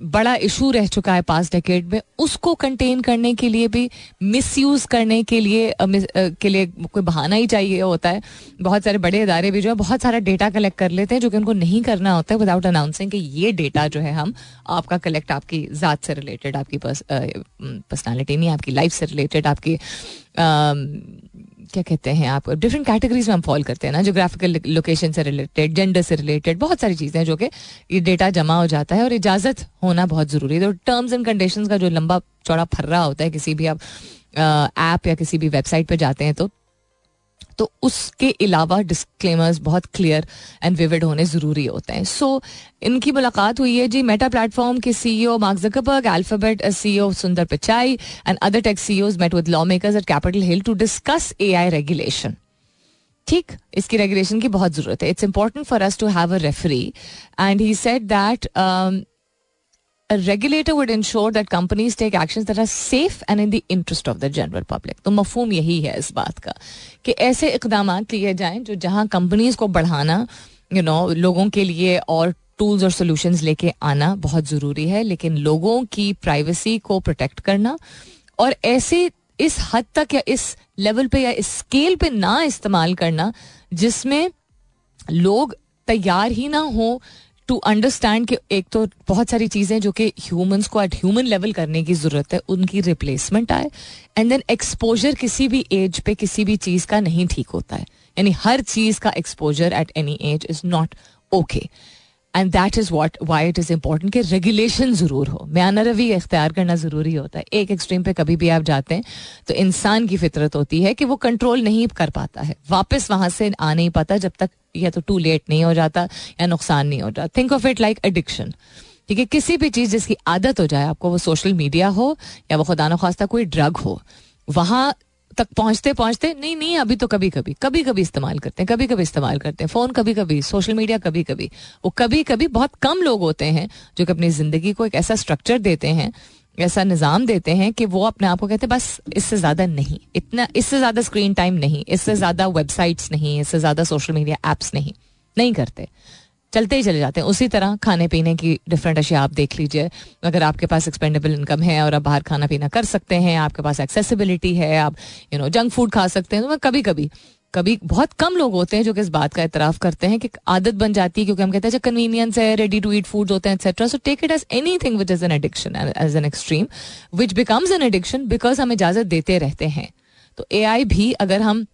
बड़ा इशू रह चुका है पास डेकेड में। उसको कंटेन करने के लिए भी मिसयूज करने के लिए के लिए कोई बहाना ही चाहिए होता है। बहुत सारे बड़े इदारे भी जो है, बहुत सारा डेटा कलेक्ट कर लेते हैं, जो कि उनको नहीं करना होता है विदाउट अनाउंसिंग कि ये डेटा जो है हम आपका कलेक्ट आपकी ज़ात से रिलेटेड आपकी पर्सनैलिटी नहीं, आपकी लाइफ से रिलेटेड आपकी क्या कहते हैं आप डिफरेंट कैटेगरीज में हम फॉल करते हैं ना जोग्राफिकल लोकेशन से रिलेटेड जेंडर से रिलेटेड बहुत सारी चीज़ें हैं जो कि ये डेटा जमा हो जाता है और इजाज़त होना बहुत ज़रूरी है। तो टर्म्स एंड कंडीशन का जो लंबा चौड़ा फर्रा होता है, किसी भी आप ऐप या किसी भी वेबसाइट पर जाते हैं तो तो उसके अलावा डिस्क्लेमर्स बहुत क्लियर एंड विविड होने ज़रूरी होते हैं। सो so, इनकी मुलाकात हुई है जी मेटा प्लेटफॉर्म के CEO Mark Zuckerberg Alphabet CEO Sundar Pichai and other tech CEOs met with lawmakers at Capitol Hill to discuss AI regulation ठीक इसकी रेगुलेशन की बहुत ज़रूरत है। It's important for us to have a referee and he said that a regulator would ensure that companies take actions that are safe and in the interest of the general public. तो मफहूम यही है इस बात का कि ऐसे इकदाम लिए जाएँ जो जहाँ कंपनीज़ को बढ़ाना यू you नो know, लोगों के लिए और टूल्स और सोल्यूशंस लेके आना बहुत ज़रूरी है लेकिन लोगों की प्राइवेसी को प्रोटेक्ट करना और ऐसे इस हद तक या इस लेवल पे या इस स्केल पे ना इस्तेमाल करना जिसमें लोग तैयार ही ना हो टू अंडरस्टैंड कि एक तो बहुत सारी चीज़ें जो कि ह्यूमंस को एट ह्यूमन लेवल करने की ज़रूरत है, उनकी रिप्लेसमेंट आए एंड देन एक्सपोजर किसी भी एज पे किसी भी चीज़ का नहीं ठीक होता है। यानी हर चीज़ का exposure at any age is not okay and that is what why it is important कि रेगुलेशन ज़रूर हो। म्याना रवि इख्तियार करना ज़रूरी होता है। एक एक्सट्रीम पे कभी भी आप जाते हैं तो इंसान की फितरत होती है कि वो कंट्रोल नहीं कर पाता है। वापस वहाँ से आ नहीं पाता जब तक या तो टू लेट नहीं हो जाता या नुकसान नहीं हो जाता। Think of it like addiction ठीक है? किसी भी चीज़ जिसकी आदत हो जाए आपको, वो सोशल मीडिया हो या वो खुदा न खास्ता कोई ड्रग हो, वहाँ तक पहुँचते पहुँचते, नहीं नहीं, अभी तो कभी कभी कभी कभी इस्तेमाल करते हैं कभी कभी इस्तेमाल करते हैं, फ़ोन कभी कभी सोशल मीडिया कभी कभी वो कभी कभी बहुत कम लोग होते हैं जो कि अपनी ज़िंदगी को एक ऐसा स्ट्रक्चर देते हैं, ऐसा निज़ाम देते हैं कि वो अपने आप को कहते हैं, बस, इससे ज़्यादा नहीं, इतना, इससे ज़्यादा स्क्रीन टाइम नहीं, इससे ज़्यादा वेबसाइट्स नहीं, इससे ज़्यादा सोशल मीडिया एप्स नहीं नहीं करते। चलते ही चले जाते हैं। उसी तरह खाने पीने की डिफरेंट अशिया आप देख लीजिए। अगर आपके पास एक्सपेंडेबल इनकम है और आप बाहर खाना पीना कर सकते हैं, आपके पास एक्सेसिबिलिटी है, आप यू नो जंक फ़ूड खा सकते हैं तो कभी कभी कभी बहुत कम लोग होते हैं जो कि इस बात का एतराफ़ करते हैं कि आदत बन जाती है क्योंकि हम कहते हैं कन्वीनियंस है रेडी टू ईट फ़ूड होते हैं etcetera so take it as anything which is an addiction as an extreme which becomes an addiction because हम इजाज़त देते रहते हैं। तो एआई भी अगर हम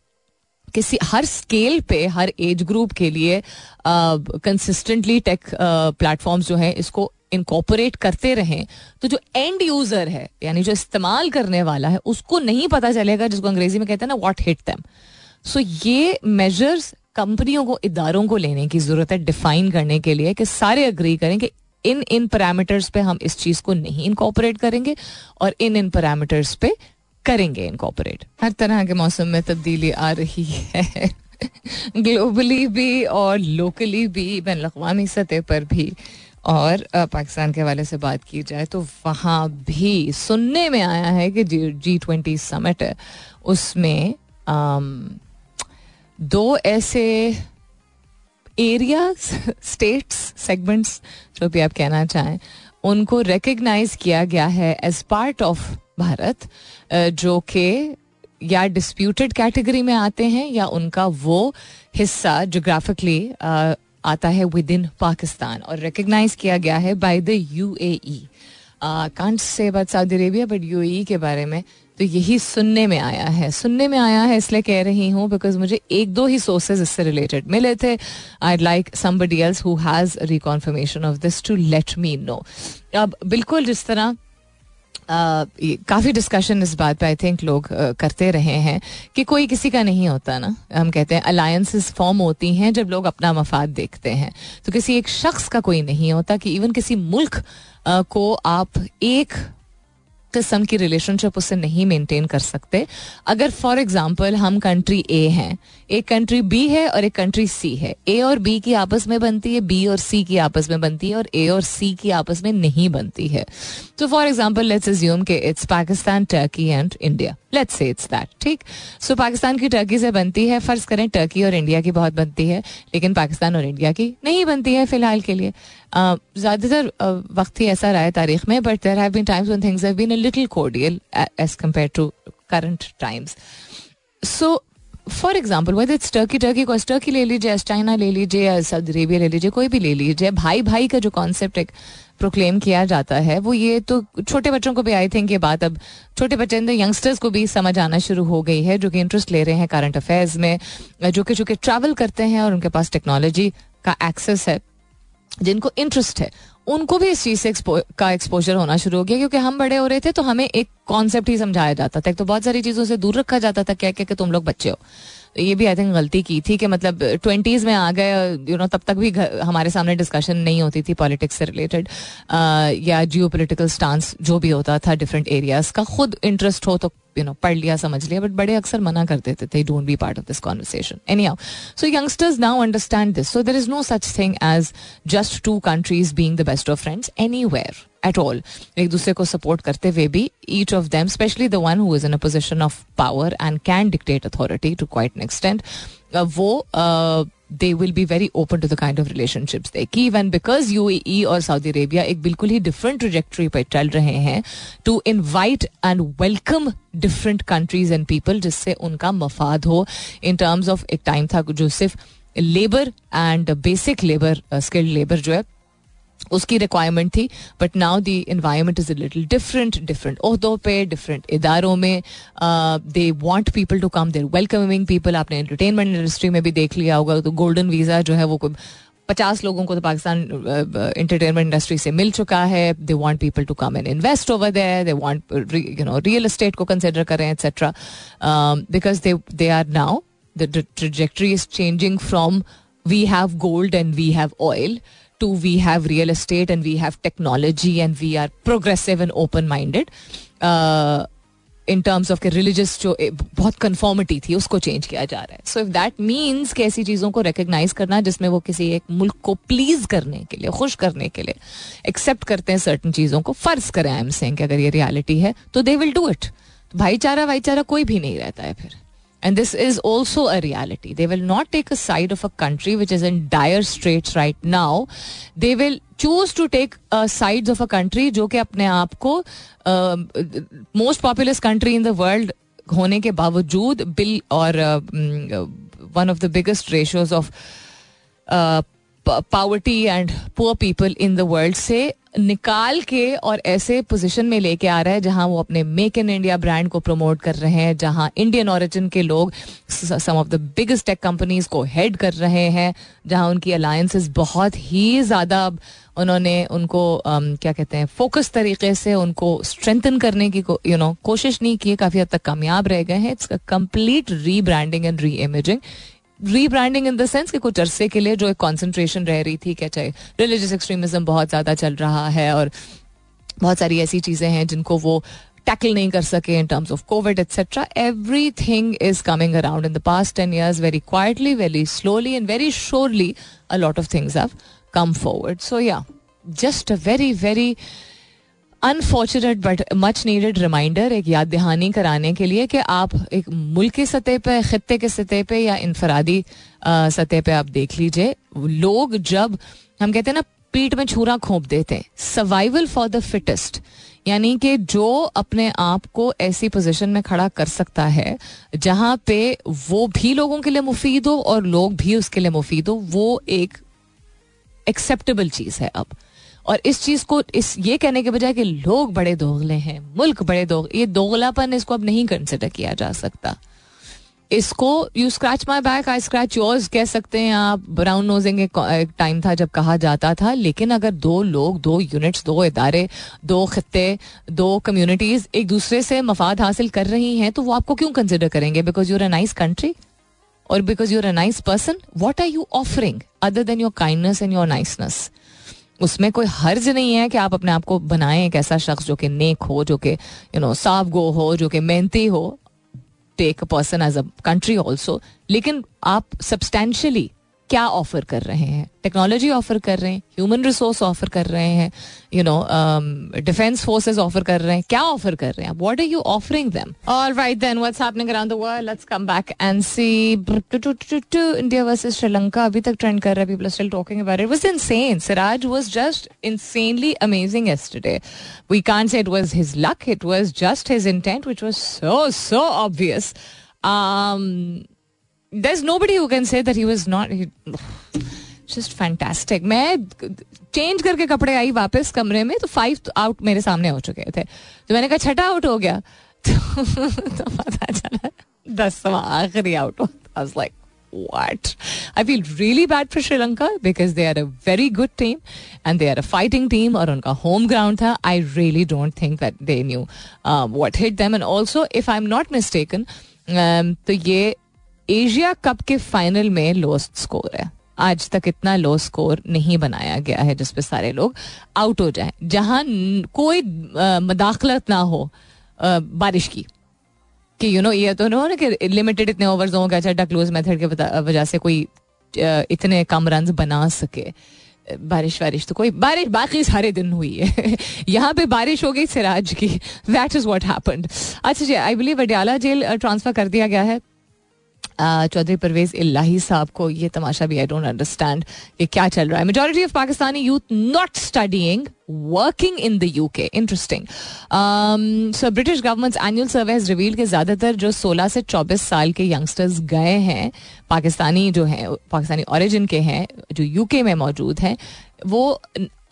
किसी, हर स्केल पे, हर एज ग्रुप के लिए कंसिस्टेंटली टेक प्लेटफॉर्म्स जो है, इसको इनकॉपोरेट करते रहें। तो जो एंड यूज़र है, यानी जो इस्तेमाल करने वाला है, उसको नहीं पता चलेगा, जिसको अंग्रेज़ी में कहते हैं ना व्हाट हिट दैम सो ये मेजर्स कंपनियों को, इदारों को लेने की ज़रूरत है डिफाइन करने के लिए कि सारे अग्री करें कि इन इन पैरामीटर्स पे हम इस चीज़ को नहीं इनकॉपरेट करेंगे और इन इन पैरामीटर्स पे करेंगे इनकॉपरेट हर तरह के मौसम में तब्दीली आ रही है। ग्लोबली भी और लोकली भी बैन अवी सतह पर भी। और पाकिस्तान के हवाले से बात की जाए तो वहाँ भी सुनने में आया है कि जी जी ट्वेंटी समिट उसमें दो ऐसे एरियाज़ स्टेट्स सेगमेंट्स जो भी आप कहना चाहें, उनको रिकग्नाइज किया गया है एज पार्ट ऑफ़ भारत जो कि या डिस्प्यूटेड कैटेगरी में आते हैं या उनका वो हिस्सा जोग्राफिकली आता है विद इन पाकिस्तान और रिकग्नाइज किया गया है by the U A can't say बात सऊदी अरेबिया बट यू के बारे में तो यही सुनने में आया है। सुनने में आया है इसलिए कह रही हूँ बिकॉज़ मुझे एक दो ही सोर्सेज इससे रिलेटेड मिले थे। I like somebody else who has reconfirmation of this to let me know अब बिल्कुल जिस तरह काफ़ी डिस्कशन इस बात पे आई थिंक लोग करते रहे हैं कि कोई किसी का नहीं होता ना। हम कहते हैं अलायंसेस फॉर्म होती हैं जब लोग अपना मफाद देखते हैं। तो किसी एक शख्स का कोई नहीं होता कि इवन किसी मुल्क को आप एक किस्म की रिलेशनशिप उससे नहीं मेंटेन कर सकते। अगर फॉर एग्जांपल हम कंट्री ए हैं, एक कंट्री बी है और एक कंट्री सी है। ए और बी की आपस में बनती है बी और सी की आपस में बनती है और ए और सी की आपस में नहीं बनती है। तो फॉर एग्ज़ाम्पल लेट्स एज्यूम के it's Pakistan Turkey and India let's say it's that ठीक? सो पाकिस्तान की टर्की से बनती है, फ़र्ज़ करें टर्की और इंडिया की बहुत बनती है, लेकिन पाकिस्तान और इंडिया की नहीं बनती है फ़िलहाल के लिए। ज़्यादातर वक्त ही ऐसा रहा है तारीख में but there have been times when things have been a little cordial as compare to current times so for example whether it's Turkey Turkey को टर्की ले लीजिए चाइना ले लीजिए या सऊदी अरेबिया ले लीजिए, कोई भी ले लीजिए, भाई भाई का जो कॉन्सेप्ट एक प्रोक्लेम किया जाता है, वो ये तो छोटे बच्चों को भी आई थिंक ये बात अब छोटे बच्चे यंगस्टर्स को भी समझ आना शुरू हो गई है, जो कि इंटरेस्ट ले रहे हैं करंट अफेयर्स में, जो कि जो कि ट्रैवल करते हैं और उनके पास टेक्नोलॉजी का एक्सेस है। जिनको इंटरेस्ट है, उनको भी इस चीज़ से का एक्सपोजर होना शुरू हो गया, क्योंकि हम बड़े हो रहे थे तो हमें एक कॉन्सेप्ट ही समझाया जाता था। एक तो बहुत सारी चीज़ों से दूर रखा जाता था क्या क्या कि तुम लोग बच्चे हो। ये भी आई थिंक गलती की थी कि मतलब ट्वेंटीज में आ गए यू नो तब तक भी हमारे सामने डिस्कशन नहीं होती थी पॉलिटिक्स से रिलेटेड या जियो पोलिटिकल स्टांस जो भी होता था डिफरेंट एरियाज़ का, खुद इंटरेस्ट हो तो यू नो पढ़ लिया, समझ लिया बट बड़े अक्सर मना कर देते थे don't be part of this conversation anyhow so youngsters now understand this so there is no such thing as just two countries being the best of friends anywhere at all एक दूसरे को support करते हुए भी each of them specially the one who is in a position of power and can dictate authority to quite an extent वो they will be very open to the kind of relationships they की even because you E और Saudi Arabia एक बिल्कुल ही different trajectory पर चल रहे हैं to invite and welcome different countries and people जिससे उनका मफाद हो इन टर्म्स ऑफ़ एक टाइम था जो सिर्फ़ labour and basic labour skilled labour जो है उसकी रिक्वायरमेंट थी but now the environment is a little different different ओहदों पे डिफरेंट इदारों में they want people to come there welcoming people आपने एंटरटेनमेंट इंडस्ट्री में भी देख लिया होगा तो गोल्डन वीज़ा जो है वो कोई पचास लोगों को तो पाकिस्तान इंटरटेनमेंट इंडस्ट्री से मिल चुका है। They want people to come and invest over there they want you know real estate को कंसिडर करें etcetera because they they are now the trajectory is changing from we have gold and we have oil to we have real estate and we have technology and we are progressive and open minded in terms of के religious जो बहुत conformity थी, उसको change किया जा रहा है। So if that means कि ऐसी चीज़ों को रिकग्नाइज करना जिसमें वो किसी एक मुल्क को प्लीज़ करने के लिए, खुश करने के लिए एक्सेप्ट करते हैं सर्टन चीज़ों को, फ़र्ज़ करें आई एम सेइंग अगर ये रियलिटी है तो दे विल डू इट भाईचारा भाईचारा कोई भी नहीं रहता है फिर। And this is also a reality. They will not take a side of a country which is in dire straits right now. They will choose to take uh, sides of a country जो कि अपने आप को most populous country in the world होने के बावजूद bill और one of the biggest ratios of poverty and poor people in the world से निकाल के और ऐसे पोजीशन में लेके आ रहा है जहाँ वो अपने मेक इन इंडिया ब्रांड को प्रमोट कर रहे हैं जहाँ इंडियन ओरिजिन के लोग some of the biggest tech companies को हेड कर रहे हैं जहाँ उनकी अलायंसेस बहुत ही ज़्यादा उन्होंने उनको um, क्या कहते हैं फोकस तरीके से उनको स्ट्रेंथन करने की यू you नो know, कोशिश नहीं की काफ़ी हद तक कामयाब रह गए हैं। It's complete rebranding and reimaging rebranding in the sense कि कुछ अरसे के लिए जो एक कॉन्सेंट्रेशन रह रही थी, क्या चाहे रिलीजियस एक्सट्रीमिज्म बहुत ज़्यादा चल रहा है और बहुत सारी ऐसी चीज़ें हैं जिनको वो टैकल नहीं कर सके in terms of COVID etcetera everything is coming around in the past ten years very quietly very slowly and very surely a lot of things have come forward so yeah just a very very unfortunate but much needed reminder एक याद दहानी कराने के लिए कि आप एक मुल्क की सतह पे खत्े के सतह पे या इनफरादी सतह पे आप देख लीजिए। लोग जब, हम कहते हैं ना, पीठ में छूरा खोप देते हैं। सर्वाइवल फॉर द फिटेस्ट यानी कि जो अपने आप को ऐसी पोजीशन में खड़ा कर सकता है, जहाँ पे वो भी लोगों के लिए मुफीद हो और लोग भी उसके लिए मुफीद हो, वो एक एक्सेप्टेबल चीज़ है अब। और इस चीज़ को, इस ये कहने के बजाय कि लोग बड़े दोगले हैं, मुल्क बड़े दोग, ये दोगलापन इसको अब नहीं कंसिडर किया जा सकता। इसको you scratch my back I scratch yours कह सकते हैं आप। ब्राउन नोजिंग एक टाइम था जब कहा जाता था, लेकिन अगर दो लोग, दो यूनिट्स दो इदारे, दो खत्ते, दो कम्युनिटीज एक दूसरे से मफाद हासिल कर रही हैं तो वो आपको क्यों कंसिडर करेंगे? Because you're a nice country और because you're a nice person what are you offering other than your kindness and your niceness उसमें कोई हर्ज नहीं है कि आप अपने आप को बनाएँ एक ऐसा शख्स जो कि नेक हो, जो कि यू नो साफ़ गो हो, जो कि मेहनती हो take a person as a country also लेकिन आप सब्सटैंशियली क्या ऑफ़र कर रहे हैं? टेक्नोलॉजी ऑफ़र कर रहे हैं ह्यूमन रिसोर्स ऑफ़र कर रहे हैं you know defence forces offer कर रहे हैं, क्या ऑफ़र कर रहे हैं what are you offering them all right then what's happening around the world let's come back and see India versus Sri Lanka अभी तक ट्रेंड कर रहा है people still talking about it was insane Siraj was just insanely amazing yesterday we can't say it was his luck it was just his intent which was so so obvious um there's nobody who can say that he was not he, just fantastic मैं change करके कपड़े आई वापस कमरे में तो five out मेरे सामने हो चुके थे तो मैंने कहा छठा आउट हो गया तो, तो पता चला दसवा आखिरी आउट हो I was like what? I feel really bad for Sri Lanka because they are a very good team and they are a fighting team और उनका home ground था. I really don't think that they knew um, what hit them and also if I'm not mistaken um, तो ये Asia cup के final में low score है। आज तक इतना लो स्कोर नहीं बनाया गया है जिसपे सारे लोग आउट हो जाए। जहाँ कोई मदाखलत ना हो आ, बारिश की। कि यू नो ये तो नो कि लिमिटेड इतने ओवर्स होंगे अच्छा डकलूज मेथड के वजह से कोई इतने कम रन बना सके। बारिश वारिश तो कोई बारिश बाकी सारे दिन हुई है। यहाँ पे बारिश हो गई सिराज की। दैट इज़ वॉट हैपेंड अच्छा जी I believe Adiala jail transfer कर दिया गया है। चौधरी परवेज इलाही साहब को ये तमाशा भी आई डोंट अंडरस्टैंड कि क्या चल रहा है। Majority of Pakistani youth not studying working in the UK interesting so British government annual survey has reveal के ज़्यादातर जो 16 से 24 साल के यंगस्टर्स गए हैं, पाकिस्तानी जो हैं, पाकिस्तानी ओरिजिन के हैं, जो यूके में मौजूद हैं, वो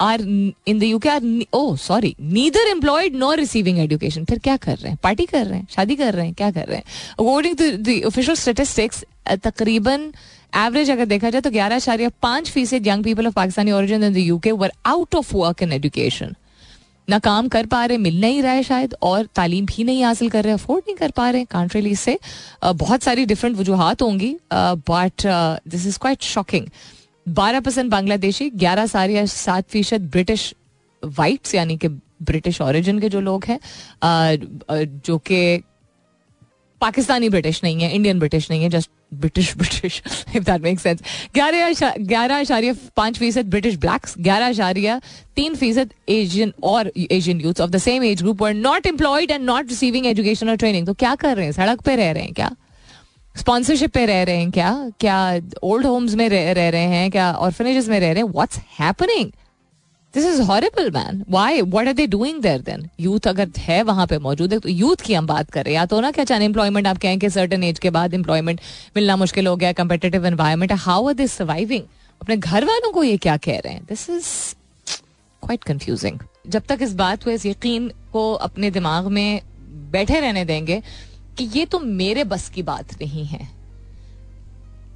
are in the UK are oh sorry neither employed nor receiving education फिर क्या कर रहे हैं पार्टी कर रहे हैं शादी कर रहे हैं क्या कर रहे हैं according to the official statistics तकरीबन एवरेज अगर देखा जाए तो ग्यारह आशार्य पाँच फ़ीसद young people of Pakistani origin in the UK were out of work in education ना काम कर पा रहे मिल नहीं रहा है शायद और तालीम भी नहीं हासिल कर रहे अफोर्ड नहीं कर पा रहे कांट रियली से बहुत सारी डिफरेंट वजूहत होंगी but this is quite shocking बारह परसेंट बांग्लादेशी, ग्यारह या सात फ़ीसद ब्रिटिश वाइट्स यानी कि ब्रिटिश ओरिजिन के जो लोग हैं जो कि पाकिस्तानी ब्रिटिश नहीं है इंडियन ब्रिटिश नहीं है just British British if that make sense ग्यारह ग्यारह आशारिया पाँच फ़ीसद ब्रिटिश ब्लैक्स ग्यारह आशारिया तीन फ़ीसद एशियन और Asian youth of the same age group were not employed and not receiving education और ट्रेनिंग तो क्या कर रहे हैं? सड़क पे रह रहे हैं क्या? स्पॉन्सरशिप पे रह रहे हैं क्या? क्या ओल्ड होम्स में रह, रह रहे हैं? क्या ऑर्फनेजेस में रह रहे हैं? What's happening this is horrible man why what are they doing there then youth अगर है वहाँ पे मौजूद है तो यूथ की हम बात कर रहे हैं। या तो ना क्या चाहे एम्प्लॉयमेंट आप कहें कि सर्टन एज के बाद एम्प्लॉयमेंट मिलना मुश्किल हो गया competitive environment how are this surviving अपने घर वालों को ये क्या कह रहे हैं? दिस इज़ क्वाइट कंफ्यूजिंग जब तक इस बात को इस यकीन को अपने दिमाग में बैठे रहने देंगे कि ये तो मेरे बस की बात नहीं है।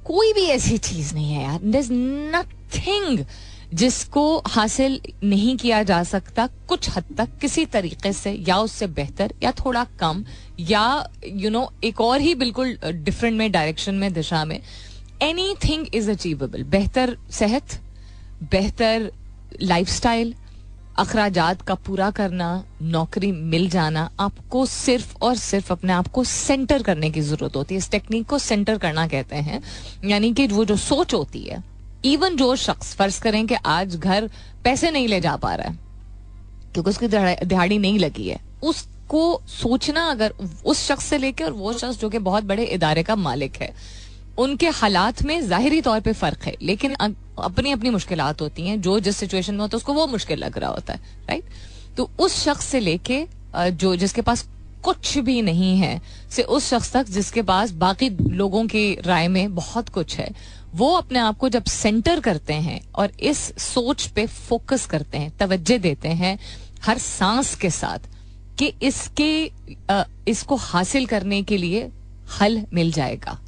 कोई भी ऐसी चीज़ नहीं है यार। दर नथिंग जिसको हासिल नहीं किया जा सकता कुछ हद तक किसी तरीके से या उससे बेहतर या थोड़ा कम या यू you नो know, एक और ही बिल्कुल डिफरेंट में डायरेक्शन में दिशा में। एनी थिंग इज़ अचीवेबल बेहतर सेहत बेहतर लाइफस्टाइल अखराजात का पूरा करना, नौकरी मिल जाना, आपको सिर्फ़ और सिर्फ़ अपने आप को सेंटर करने की ज़रूरत होती है। इस टेक्निक को सेंटर करना कहते हैं। यानी कि वो जो सोच होती है इवन जो शख्स फ़र्ज़ करें कि आज घर पैसे नहीं ले जा पा रहा है, क्योंकि उसकी दिहाड़ी नहीं लगी है, उसको सोचना अगर उस शख्स से लेकर और वो शख्स जो कि बहुत बड़े इदारे का मालिक है उनके हालात में जाहिरी तौर पे फ़र्क है, लेकिन अपनी अपनी मुश्किल होती हैं, जो जिस सिचुएशन में होता है, उसको वो मुश्किल लग रहा होता है राइट तो उस शख्स से लेके जो जिसके पास कुछ भी नहीं है, से उस शख्स तक जिसके पास बाकी लोगों की राय में बहुत कुछ है, वो अपने आप को जब सेंटर करते हैं और इस सोच पे फोकस करते हैं, तवज्जो देते हैं हर सांस के साथ कि इसके इसको हासिल करने के लिए हल मिल जाएगा।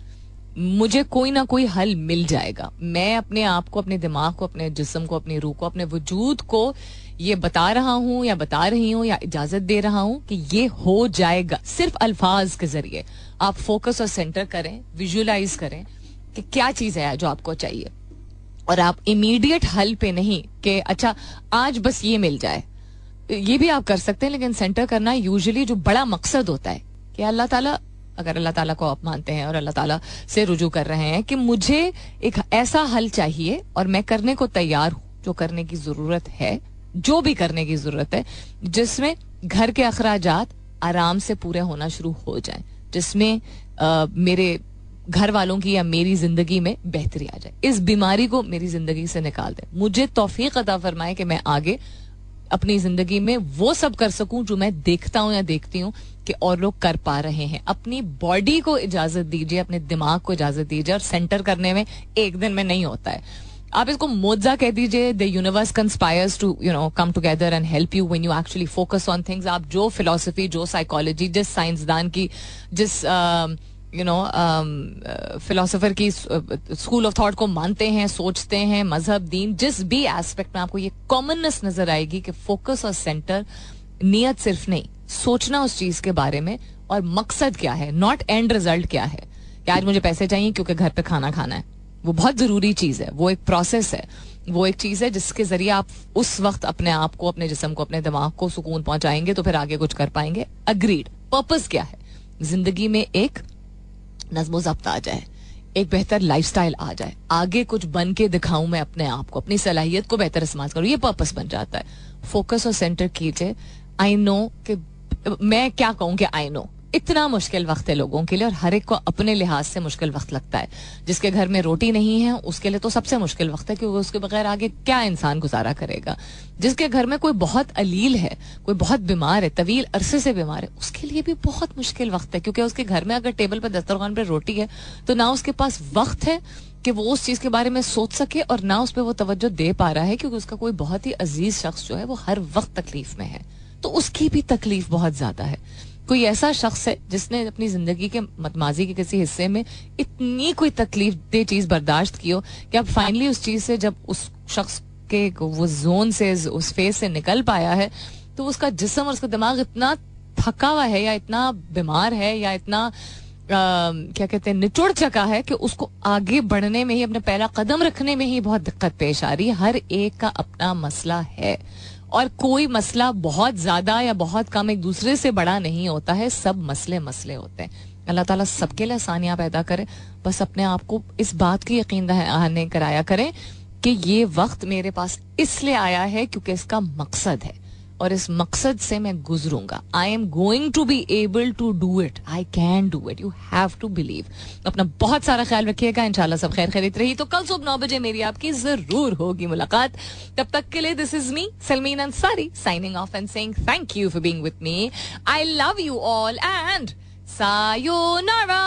मुझे कोई ना कोई हल मिल जाएगा। मैं अपने आप को, अपने दिमाग को, अपने जिस्म को, अपनी रूह को, अपने वजूद को ये बता रहा हूँ या बता रही हूँ या इजाज़त दे रहा हूँ कि ये हो जाएगा। सिर्फ़ अल्फाज के ज़रिए आप फोकस और सेंटर करें, विजुअलाइज करें कि क्या चीज़ है जो आपको चाहिए। और आप इमीडिएट हल पे नहीं कि अच्छा आज बस ये मिल जाए। ये भी आप कर सकते हैं, लेकिन सेंटर करना यूजुअली जो बड़ा मकसद होता है कि अल्लाह ताला अगर अल्लाह ताला को आप मानते हैं और अल्लाह ताला से रुजू कर रहे हैं कि मुझे एक ऐसा हल चाहिए और मैं करने को तैयार हूँ, जो करने की ज़रूरत है, जो भी करने की ज़रूरत है, जिसमें घर के अखराज आराम से पूरे होना शुरू हो जाए, जिसमें मेरे घर वालों की या मेरी ज़िंदगी में बेहतरी आ जाए। इस बीमारी को मेरी ज़िंदगी से निकाल दे। मुझे तोफीक अदा फरमाए कि मैं आगे अपनी ज़िंदगी में वो सब कर सकूँ जो मैं देखता हूँ या देखती हूँ कि और लोग कर पा रहे हैं। अपनी बॉडी को इजाज़त दीजिए, अपने दिमाग को इजाज़त दीजिए और सेंटर करने में एक दिन में नहीं होता है। आप इसको मोजा कह दीजिए the universe conspires to you know come together and help you when you actually focus on things आप जो फिलोसफी जो साइकोलॉजी जिस साइंसदान की, जिस यू नो फिलोसोफर की स्कूल ऑफ़ थॉट को मानते हैं, सोचते हैं, मज़हब, दीन, जिस भी एस्पेक्ट में आपको ये कॉमननेस नज़र आएगी कि फोकस और सेंटर नियत सिर्फ़ नहीं, सोचना उस चीज़ के बारे में और मकसद क्या है नॉट एंड रिज़ल्ट क्या है। कि आज मुझे पैसे चाहिए क्योंकि घर पे खाना खाना है। वो बहुत ज़रूरी चीज़ है, वो एक प्रोसेस है। वो एक चीज़ है जिसके ज़रिए आप उस वक्त अपने आप को, अपने जिसम को, अपने दिमाग को सुकून पहुंचाएँगे तो फिर आगे कुछ कर पाएँगे। अग्रीड पर्पज क्या है? ज़िंदगी में एक नजमो जब्त आ जाए, एक बेहतर लाइफ स्टाइल आ जाए। आगे कुछ बन के दिखाऊँ मैं अपने आप को, अपनी सलाहियत को बेहतर इस्तेमाल करूँ, ये पर्पस बन जाता है। फोकस और सेंटर कीजिए। आई नो कि मैं क्या कहूँ कि आई नो इतना मुश्किल वक्त है लोगों के लिए और हर एक को अपने लिहाज से मुश्किल वक्त लगता है। जिसके घर में रोटी नहीं है, उसके लिए तो सबसे मुश्किल वक्त है क्योंकि उसके बगैर आगे क्या इंसान गुजारा करेगा। जिसके घर में कोई बहुत अलील है, कोई बहुत बीमार है, तवील अरसे से बीमार है, उसके लिए भी बहुत मुश्किल वक्त है। क्योंकि उसके घर में अगर टेबल पर, दस्तरखान पर रोटी है तो ना उसके पास वक्त है कि वो उस चीज़ के बारे में सोच सके और ना उस पर वो तवज्जो दे पा रहा है, क्योंकि उसका कोई बहुत ही अज़ीज़ शख्स जो है वो हर वक्त तकलीफ़ में है। तो उसकी भी तकलीफ़ बहुत ज़्यादा है। कोई ऐसा शख्स है जिसने अपनी ज़िंदगी के मतमाजी के किसी हिस्से में इतनी कोई तकलीफ़ दे चीज़ बर्दाश्त की हो कि अब फाइनली उस चीज़ से जब उस शख्स के वो जोन से उस फेस से निकल पाया है तो उसका जिसम और उसका दिमाग इतना थका हुआ है या इतना बीमार है या इतना आ, क्या कहते हैं निचुड़ चका है कि उसको आगे बढ़ने में ही अपना पहला कदम रखने में ही बहुत दिक्कत पेश आ रही है। हर एक का अपना मसला है। और कोई मसला बहुत ज़्यादा या बहुत कम एक दूसरे से बड़ा नहीं होता है, सब मसले मसले होते हैं। अल्लाह ताला सबके लिए आसानियाँ पैदा करे, बस अपने आप को इस बात की यकीन दहाने कराया करें कि ये वक्त मेरे पास इसलिए आया है क्योंकि इसका मकसद है। और इस मकसद से मैं गुजरूँगा। I am going to be able to do it I can do it you have to believe अपना बहुत सारा ख्याल रखिएगा। इंशाल्लाह सब खैर खरीद रही। तो कल सुबह नौ बजे मेरी आपकी ज़रूर होगी मुलाकात। तब तक के लिए this is me Salmeen Ansari signing off and saying thank you for being with me I love you all and sayonara